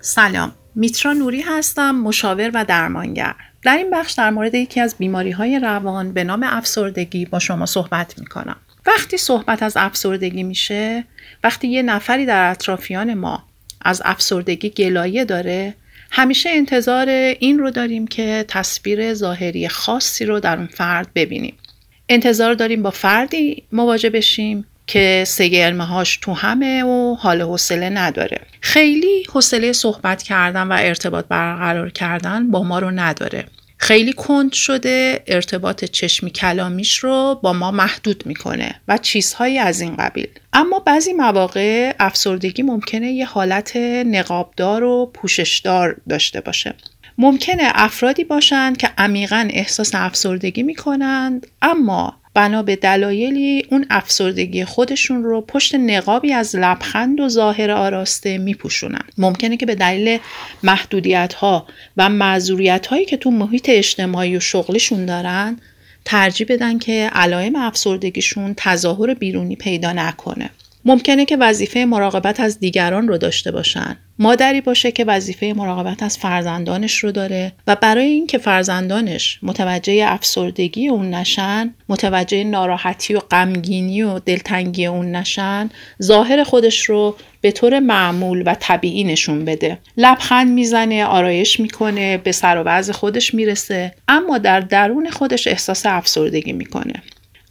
سلام میترا نوری هستم مشاور و درمانگر. در این بخش در مورد یکی از بیماری های روان به نام افسردگی با شما صحبت می کنم وقتی صحبت از افسردگی میشه وقتی یه نفری در اطرافیان ما از افسردگی گلایه داره همیشه انتظار این رو داریم که تصویر ظاهری خاصی رو در اون فرد ببینیم. انتظار داریم با فردی مواجه بشیم که سگرمه هاش تو همه و حال حوصله نداره. خیلی حوصله صحبت کردن و ارتباط برقرار کردن با ما رو نداره. خیلی کند شده ارتباط چشمی کلامیش رو با ما محدود می‌کنه و چیزهایی از این قبیل. اما بعضی مواقع افسردگی ممکنه یه حالت نقابدار و پوششدار داشته باشه. ممکنه افرادی باشند که عمیقا احساس افسردگی می‌کنند اما بنا به دلایلی اون افسردگی خودشون رو پشت نقابی از لبخند و ظاهر آراسته میپوشونن. ممکنه که به دلیل محدودیت ها و معذوریت هایی که تو محیط اجتماعی و شغلشون دارن ترجیح بدن که علائم افسردگیشون تظاهر بیرونی پیدا نکنه. ممکنه که وظیفه مراقبت از دیگران رو داشته باشن. مادری باشه که وظیفه مراقبت از فرزندانش رو داره و برای اینکه فرزندانش متوجه افسردگی اون نشن متوجه ناراحتی و غمگینی و دلتنگی اون نشن ظاهر خودش رو به طور معمول و طبیعی نشون بده. لبخند می‌زنه آرایش می‌کنه به سر و وضع خودش می‌رسه اما در درون خودش احساس افسردگی می‌کنه.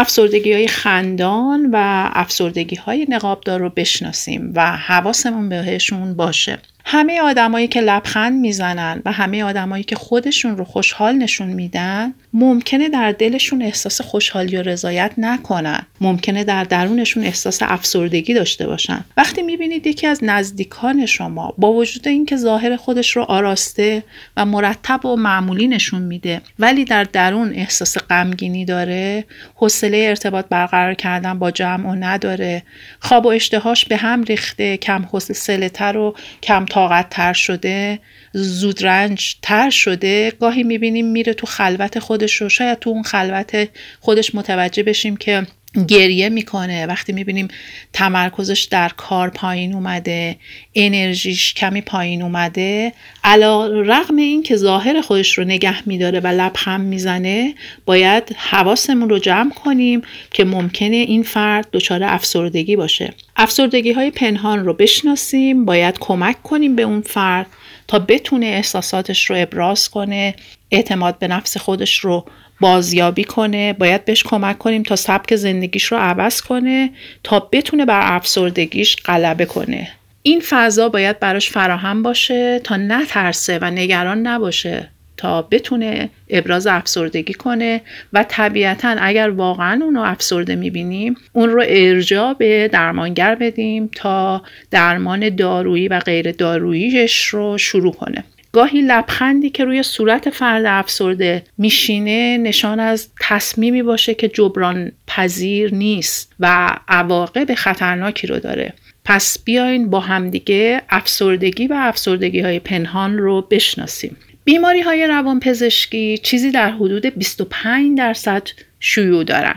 افسردگی های خندان و افسردگی های نقابدار رو بشناسیم و حواسمون بهشون باشه. همه آدمایی که لبخند می‌زنن و همه آدمایی که خودشون رو خوشحال نشون میدن ممکنه در دلشون احساس خوشحالی و رضایت نکنن. ممکنه در درونشون احساس افسردگی داشته باشن. وقتی می‌بینید یکی از نزدیکان شما با وجود اینکه ظاهر خودش رو آراسته و مرتب و معمولی نشون میده ولی در درون احساس غمگینی داره حوصله ارتباط برقرار کردن با جمع و نداره خواب و اشتهاش به هم ریخته کم حوصله و کم طاقت تر شده زودرنج تر شده. گاهی می‌بینیم میره تو خلوت خودش رو شاید تو اون خلوت خودش متوجه بشیم که گریه می‌کنه. وقتی می‌بینیم تمرکزش در کار پایین اومده انرژیش کمی پایین اومده علا رغم این که ظاهر خودش رو نگه میداره و لبخند می‌زنه باید حواسمون رو جمع کنیم که ممکنه این فرد دچار افسردگی باشه. افسردگی های پنهان رو بشناسیم باید کمک کنیم به اون فرد تا بتونه احساساتش رو ابراز کنه اعتماد به نفس خودش رو بازیابی کنه باید بهش کمک کنیم تا سبک زندگیش رو عوض کنه تا بتونه بر افسردگیش غلبه کنه. این فضا باید براش فراهم باشه تا نترسه و نگران نباشه تا بتونه ابراز افسردگی کنه و طبیعتا اگر واقعا اون رو افسرده می‌بینیم اون رو ارجاع به درمانگر بدیم تا درمان دارویی و غیر داروییش رو شروع کنه. گاهی لبخندی که روی صورت فرد افسرده میشینه نشان از تصمیمی باشه که جبران پذیر نیست و عواقب خطرناکی رو داره. پس بیاین با همدیگه افسردگی و افسردگی های پنهان رو بشناسیم. بیماری های روان پزشکی چیزی در حدود 25 درصد شیوع دارن.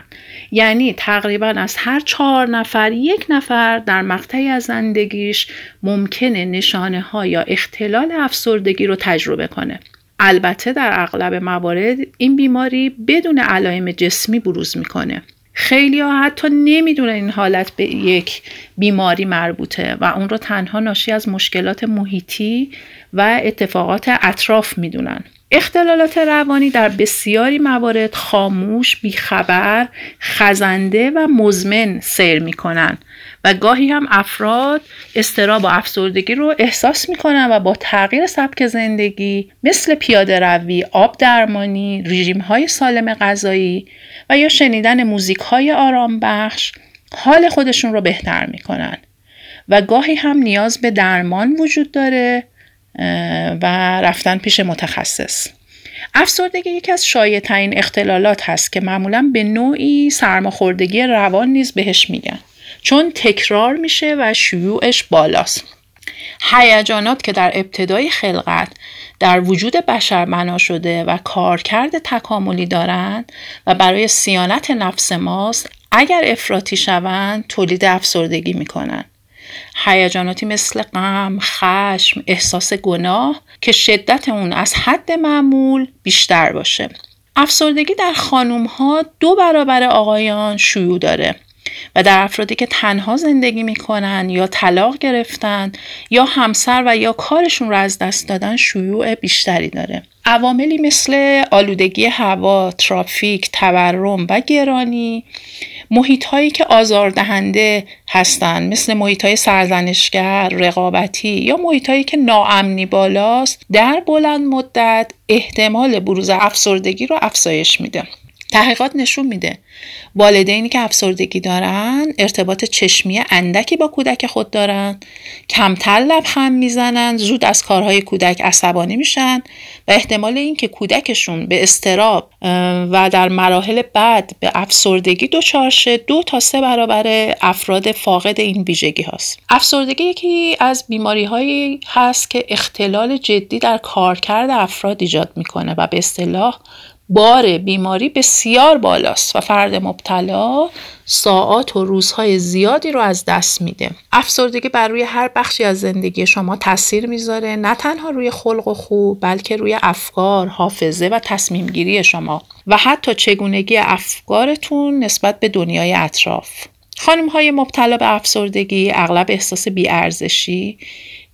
یعنی تقریبا از هر چهار نفر یک نفر در مقطعی از زندگیش ممکنه نشانه ها یا اختلال افسردگی رو تجربه کنه. البته در اغلب موارد این بیماری بدون علائم جسمی بروز می‌کنه. خیلی ها حتی نمی‌دونن این حالت به یک بیماری مربوطه و اون رو تنها ناشی از مشکلات محیطی و اتفاقات اطراف می‌دونن. اختلالات روانی در بسیاری موارد خاموش، بیخبر، خزنده و مزمن سیر می‌کنن و گاهی هم افراد استراب و افسردگی رو احساس می‌کنن و با تغییر سبک زندگی مثل پیاده روی، آب درمانی، رژیم های سالم غذایی و یا شنیدن موزیک های آرام بخش حال خودشون رو بهتر می‌کنن و گاهی هم نیاز به درمان وجود داره و رفتن پیش متخصص. افسردگی یکی از شایع ترین اختلالات هست که معمولا به نوعی سرماخوردگی روان نیز بهش میگن. چون تکرار میشه و شیوعش بالاست. هیجانات که در ابتدای خلقت در وجود بشر بنا شده و کارکرد تکاملی دارند و برای سیانت نفس ماست اگر افراطی شوند تولید افسردگی می‌کنند. هیجاناتی مثل غم، خشم، احساس گناه که شدت اون از حد معمول بیشتر باشه. افسردگی در خانوم ها دو برابر آقایان شیوع داره و در افرادی که تنها زندگی می‌کنن یا طلاق گرفتن یا همسر و یا کارشون رو از دست دادن شیوع بیشتری داره عواملی مثل آلودگی هوا، ترافیک، تورم و گرانی محیط هایی که آزاردهنده هستند مثل محیط های سرزنشگر، رقابتی یا محیط هایی که ناامنی بالاست در بلند مدت احتمال بروز افسردگی رو افزایش میده. تحقیقات نشون میده. والدینی که افسردگی دارن ارتباط چشمی اندکی با کودک خود دارن کمتر لبخند می‌زنن زود از کارهای کودک عصبانی میشن و احتمال اینکه کودکشون به استراب و در مراحل بعد به افسردگی دچار شه دو تا سه برابر افراد فاقد این ویژگی هست افسردگی یکی از بیماری هایی هست که اختلال جدی در کارکرد افراد ایجاد می‌کنه و به اصطلاح بار بیماری بسیار بالاست و فرد مبتلا ساعات و روزهای زیادی رو از دست میده. افسردگی بر روی هر بخشی از زندگی شما تاثیر می‌ذاره نه تنها روی خلق و خوب بلکه روی افکار حافظه و تصمیم گیری شما و حتی چگونگی افکارتون نسبت به دنیای اطراف. خانم های مبتلا به افسردگی اغلب احساس بیارزشی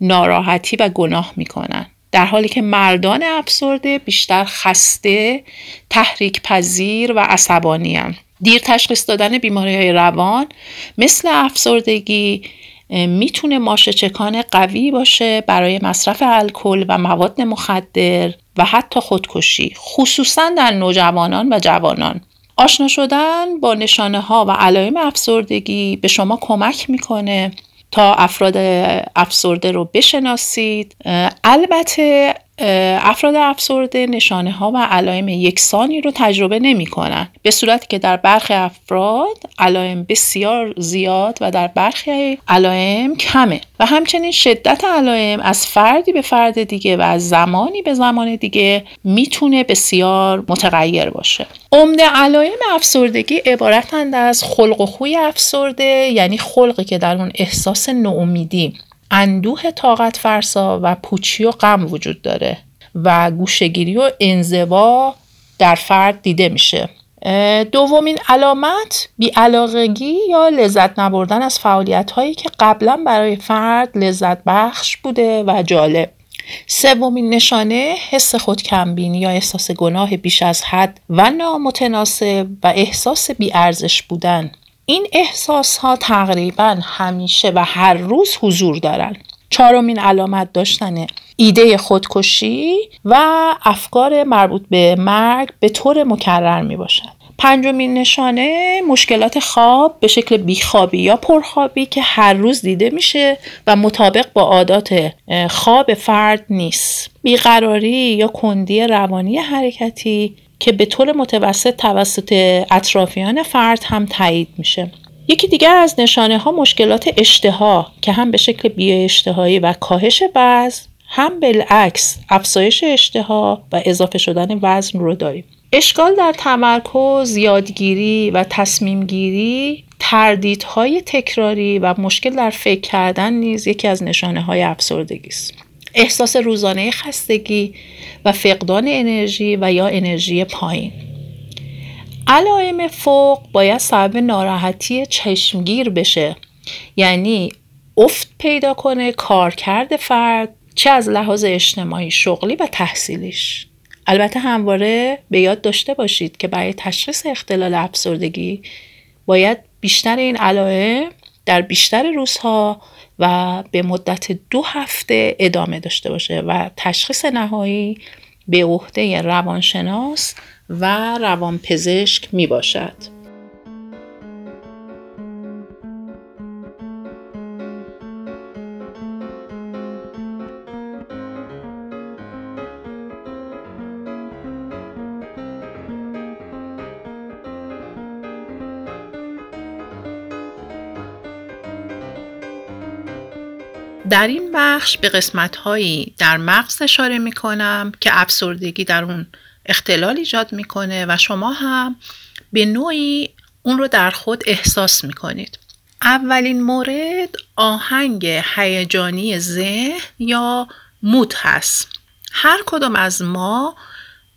ناراحتی و گناه می‌کنن. در حالی که مردان افسرده بیشتر خسته، تحریک پذیر و عصبانی هم. دیر تشخیص دادن بیماری های روان مثل افسردگی می‌تونه ماشه چکان قوی باشه برای مصرف الکل و مواد مخدر و حتی خودکشی خصوصا در نوجوانان و جوانان آشنا شدن با نشانه ها و علائم افسردگی به شما کمک می‌کنه تا افراد افسرده رو بشناسید. البته افراد افسرده نشانه ها و علائم یکسانی رو تجربه نمی کنن. به صورتی که در برخی افراد علائم بسیار زیاد و در برخی علائم کمه. و همچنین شدت علائم از فردی به فرد دیگه و از زمانی به زمان دیگه می‌تونه بسیار متغیر باشه. عمده علائم افسردگی عبارتند از خلق و خوی افسرده یعنی خلقی که در اون احساس ناامیدی اندوه طاقت فرسا و پوچی و غم وجود داره و گوشگیری و انزوا در فرد دیده میشه. دومین علامت بیعلاقگی یا لذت نبردن از فعالیت هایی که قبلا برای فرد لذت بخش بوده و جالب. سومین نشانه حس خودکمبینی یا احساس گناه بیش از حد و نامتناسب و احساس بیارزش بودن. این احساس ها تقریبا همیشه و هر روز حضور دارن چهارمین علامت داشتن ایده خودکشی و افکار مربوط به مرگ به طور مکرر می باشد. پنجمین نشانه مشکلات خواب به شکل بیخوابی یا پرخوابی که هر روز دیده میشه و مطابق با عادات خواب فرد نیست بیقراری یا کندی روانی حرکتی که به طور متوسط توسط اطرافیان فرد هم تایید میشه یکی دیگر از نشانه ها مشکلات اشتها که هم به شکل بی اشتهایی و کاهش وزن هم بالعکس افزایش اشتها و اضافه شدن وزن رو داریم اشکال در تمرکز، یادگیری و تصمیم گیری تردیدهای تکراری و مشکل در فکر کردن نیز یکی از نشانه های افسردگی است. احساس روزانه خستگی و فقدان انرژی و یا انرژی پایین. علائم فوق باید سبب ناراحتی چشمگیر بشه. یعنی افت پیدا کنه کارکرد فرد چه از لحاظ اجتماعی شغلی و تحصیلیش. البته همواره به یاد داشته باشید که برای تشخیص اختلال افسردگی باید بیشتر این علائم در بیشتر روزها و به مدت دو هفته ادامه داشته باشه و تشخیص نهایی به عهده روانشناس و روانپزشک می باشد. در این بخش به قسمت هایی در مغز اشاره می کنم که افسردگی در اون اختلال ایجاد می‌کنه و شما هم به نوعی اون رو در خود احساس می کنید. اولین مورد آهنگ هیجانی ذهن یا مود هست. هر کدام از ما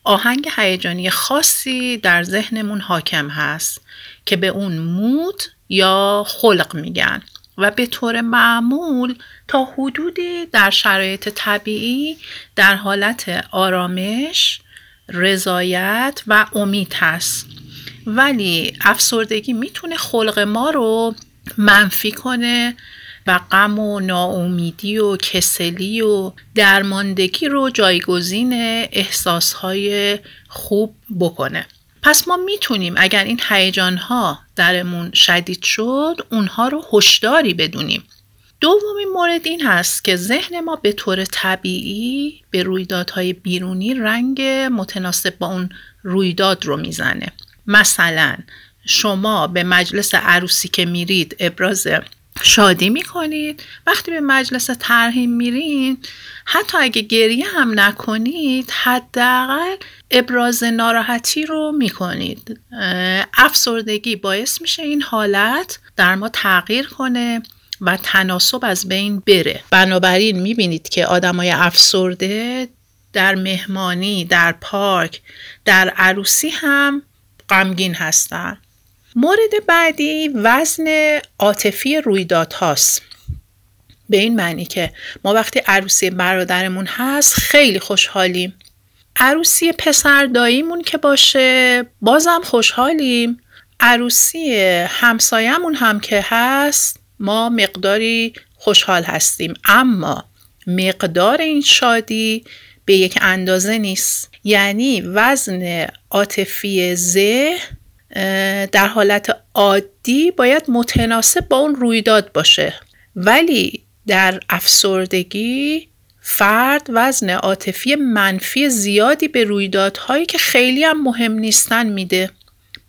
آهنگ هیجانی خاصی در ذهنمون حاکم هست که به اون مود یا خلق میگن و به طور معمول تا حدودی در شرایط طبیعی در حالت آرامش، رضایت و امید هست. ولی افسردگی می‌تونه خلق ما رو منفی کنه و غم و ناامیدی و کسلی و درماندگی رو جایگزین احساسهای خوب بکنه. پس ما می‌تونیم اگر این هیجان ها درمون شدید شد اونها رو هشداری بدونیم. دومین مورد این هست که ذهن ما به طور طبیعی به رویدادهای بیرونی رنگ متناسب با اون رویداد رو می‌زنه. مثلا شما به مجلس عروسی که میرید ابراز شادی می‌کنید. وقتی به مجلس ترهیم میرین حتی اگه گریه هم نکنید حداقل ابراز ناراحتی رو می‌کنید. افسردگی باعث میشه این حالت در ما تغییر کنه و تناسب از بین بره. بنابراین می‌بینید که آدمای افسرده در مهمانی در پارک در عروسی هم غمگین هستن. مورد بعدی وزن عاطفی رویداد هاست به این معنی که ما وقتی عروسی برادرمون هست خیلی خوشحالیم. عروسی پسر داییمون که باشه بازم خوشحالیم. عروسی همسایمون هم که هست ما مقداری خوشحال هستیم. اما مقدار این شادی به یک اندازه نیست. یعنی وزن عاطفی ذهن در حالت عادی باید متناسب با اون رویداد باشه. ولی در افسردگی فرد وزن عاطفی منفی زیادی به رویدادهایی که خیلی هم مهم نیستن میده.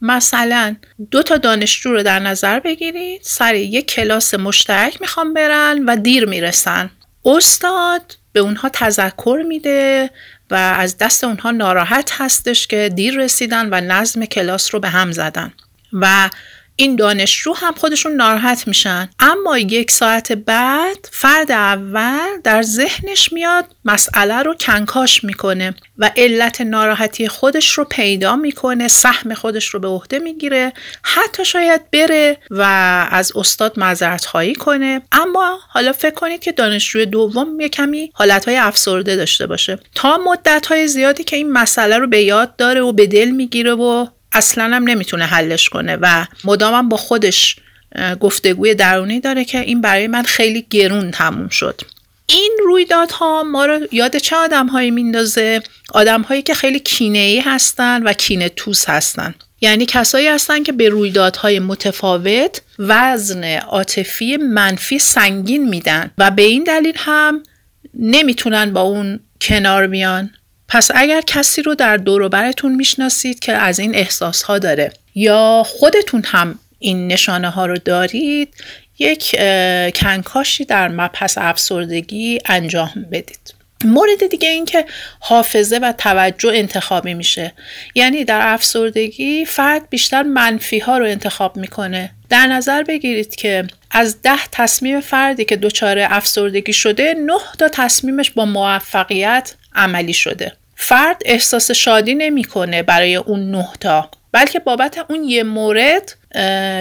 مثلا دو تا دانشجو رو در نظر بگیرید سر یک کلاس مشترک می‌خوام برن و دیر می‌رسن. استاد به اونها تذکر میده و از دست اونها ناراحت هستش که دیر رسیدن و نظم کلاس رو به هم زدن. و این دانشجو هم خودشون ناراحت میشن. اما یک ساعت بعد فرد اول در ذهنش میاد مسئله رو کنکاش می‌کنه و علت ناراحتی خودش رو پیدا می‌کنه سهم خودش رو به عهده می‌گیره حتی شاید بره و از استاد معذرت خواهی کنه. اما حالا فکر کنید که دانشجوی دوم یه کمی حالتهای افسرده داشته باشه. تا مدت های زیادی که این مسئله رو به یاد داره و به دل می‌گیره و اصلا هم نمی‌تونه حلش کنه و مدامم با خودش گفتگوی درونی داره که این برای من خیلی گرون تموم شد. این رویدادها ما رو یاد چه آدم هایی میندازه؟ آدم هایی که خیلی کینه ای هستن و کینه توس هستن. یعنی کسایی هستن که به رویدادهای متفاوت وزن عاطفی منفی سنگین میدن و به این دلیل هم نمی‌تونن با اون کنار بیان. پس اگر کسی رو در دور برتون می‌شناسید که از این احساس ها داره یا خودتون هم این نشانه ها رو دارید یک کنکاشی در مبحث افسردگی انجام بدید. مورد دیگه این که حافظه و توجه انتخابی میشه. یعنی در افسردگی فرد بیشتر منفی ها رو انتخاب می‌کنه. در نظر بگیرید که از ده تصمیم فردی که دچار افسردگی شده نه تا تصمیمش با موفقیت عملی شده. فرد احساس شادی نمی‌کنه برای اون نه تا بلکه بابت اون یه مورد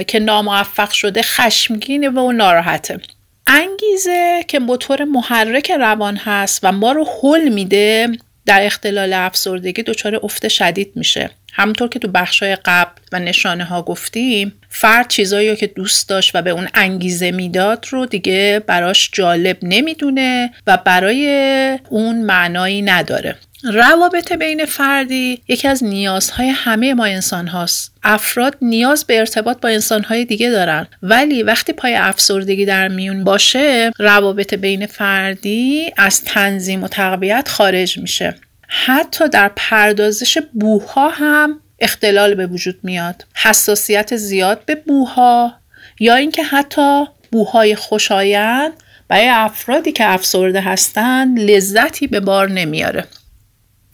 که ناموفق شده خشمگینه و ناراحته. انگیزه که موتور محرک روان هست و ما رو حل میده در اختلال افسردگی دچار افت شدید میشه. همونطور که تو بخشای قبل و نشانه ها گفتیم فرد چیزایی که دوست داشت و به اون انگیزه می‌داد رو دیگه براش جالب نمی‌دونه و برای اون معنایی نداره. روابط بین فردی یکی از نیازهای همه ما انسان هاست. افراد نیاز به ارتباط با انسانهای دیگه دارن. ولی وقتی پای افسردگی در میون باشه روابط بین فردی از تنظیم و تقویت خارج میشه. حتی در پردازش بوها هم اختلال به وجود میاد. حساسیت زیاد به بوها یا اینکه حتی بوهای خوشایند برای افرادی که افسرده هستن لذتی به بار نمیاره.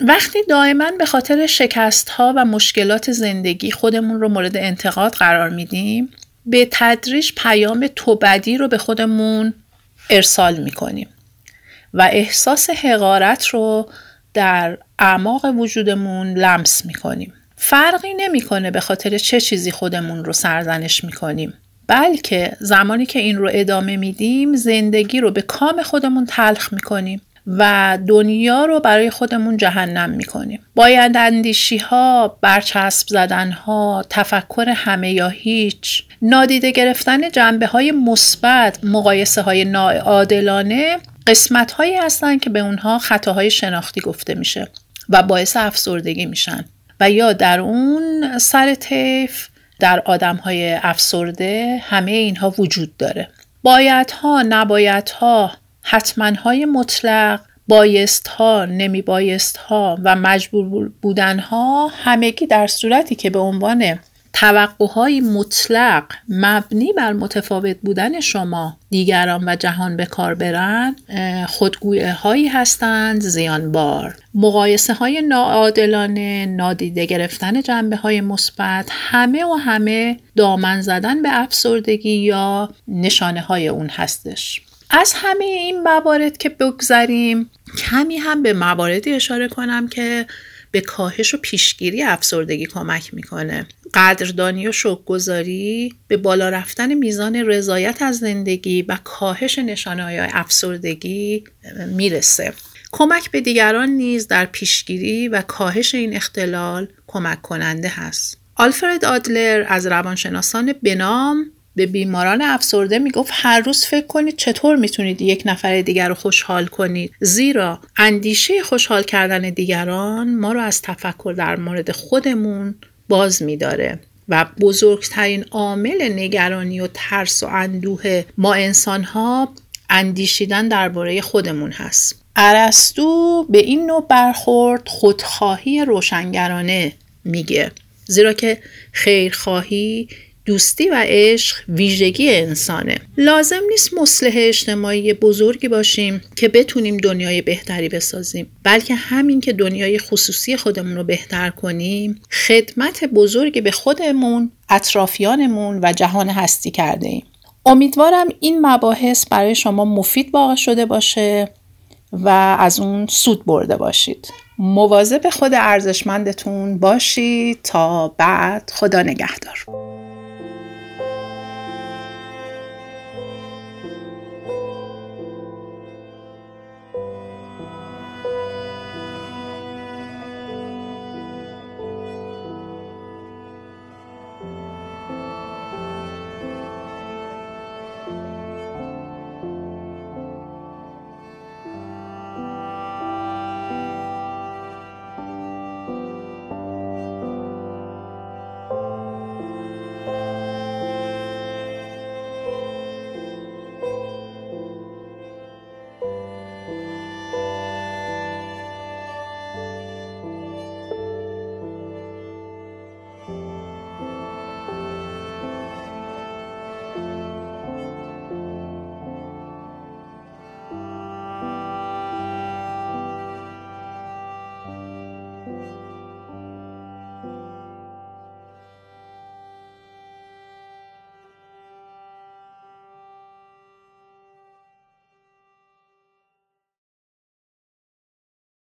وقتی دائما به خاطر شکست ها و مشکلات زندگی خودمون رو مورد انتقاد قرار میدیم به تدریج پیام توبدی رو به خودمون ارسال می‌کنیم و احساس حقارت رو در اعماق وجودمون لمس می‌کنیم. فرقی نمی‌کنه به خاطر چه چیزی خودمون رو سرزنش می‌کنیم. بلکه زمانی که این رو ادامه میدیم زندگی رو به کام خودمون تلخ می‌کنیم و دنیا رو برای خودمون جهنم می‌کنیم. باید اندیشی ها برچسب زدن ها تفکر همه یا هیچ نادیده گرفتن جنبه های مثبت مقایسه های ناعادلانه قسمت هایی هستن که به اونها خطاهای شناختی گفته میشه و باعث افسردگی میشن و یا در اون سر طیف در آدم های افسرده همه اینها وجود داره. بایدها نبایدها حتما های مطلق بایست ها نمی بایست ها و مجبور بودن ها همگی در صورتی که به عنوان توقعهای مطلق مبنی بر متفاوت بودن شما دیگران و جهان به کار برن خودگویه هایی هستند زیانبار. مقایسه های ناعادلانه نادیده گرفتن جنبه های مثبت همه و همه دامن زدن به افسردگی یا نشانه های اون هستش. از همه این موارد که بگذریم کمی هم به مواردی اشاره کنم که به کاهش و پیشگیری افسردگی کمک می‌کنه. قدردانی و شکرگذاری به بالا رفتن میزان رضایت از زندگی و کاهش نشانه های افسردگی می‌رسه. کمک به دیگران نیز در پیشگیری و کاهش این اختلال کمک کننده هست. آلفرد آدلر از روانشناسان بنام به بیماران افسرده می‌گفت هر روز فکر کنید چطور می‌تونید یک نفر دیگر رو خوشحال کنید. زیرا اندیشه خوشحال کردن دیگران ما رو از تفکر در مورد خودمون باز میداره و بزرگترین عامل نگرانی و ترس و اندوه ما انسان ها اندیشیدن درباره خودمون هست. ارسطو به این نوع برخورد خودخواهی روشنگرانه میگه زیرا که خیرخواهی دوستی و عشق ویژگی انسانه. لازم نیست مصلح اجتماعی بزرگی باشیم که بتونیم دنیای بهتری بسازیم بلکه همین که دنیای خصوصی خودمون رو بهتر کنیم خدمت بزرگی به خودمون اطرافیانمون و جهان هستی کرده ایم امیدوارم این مباحث برای شما مفید واقع شده باشه و از اون سود برده باشید. مواظب خود ارزشمندتون باشید. تا بعد خدا نگهدار.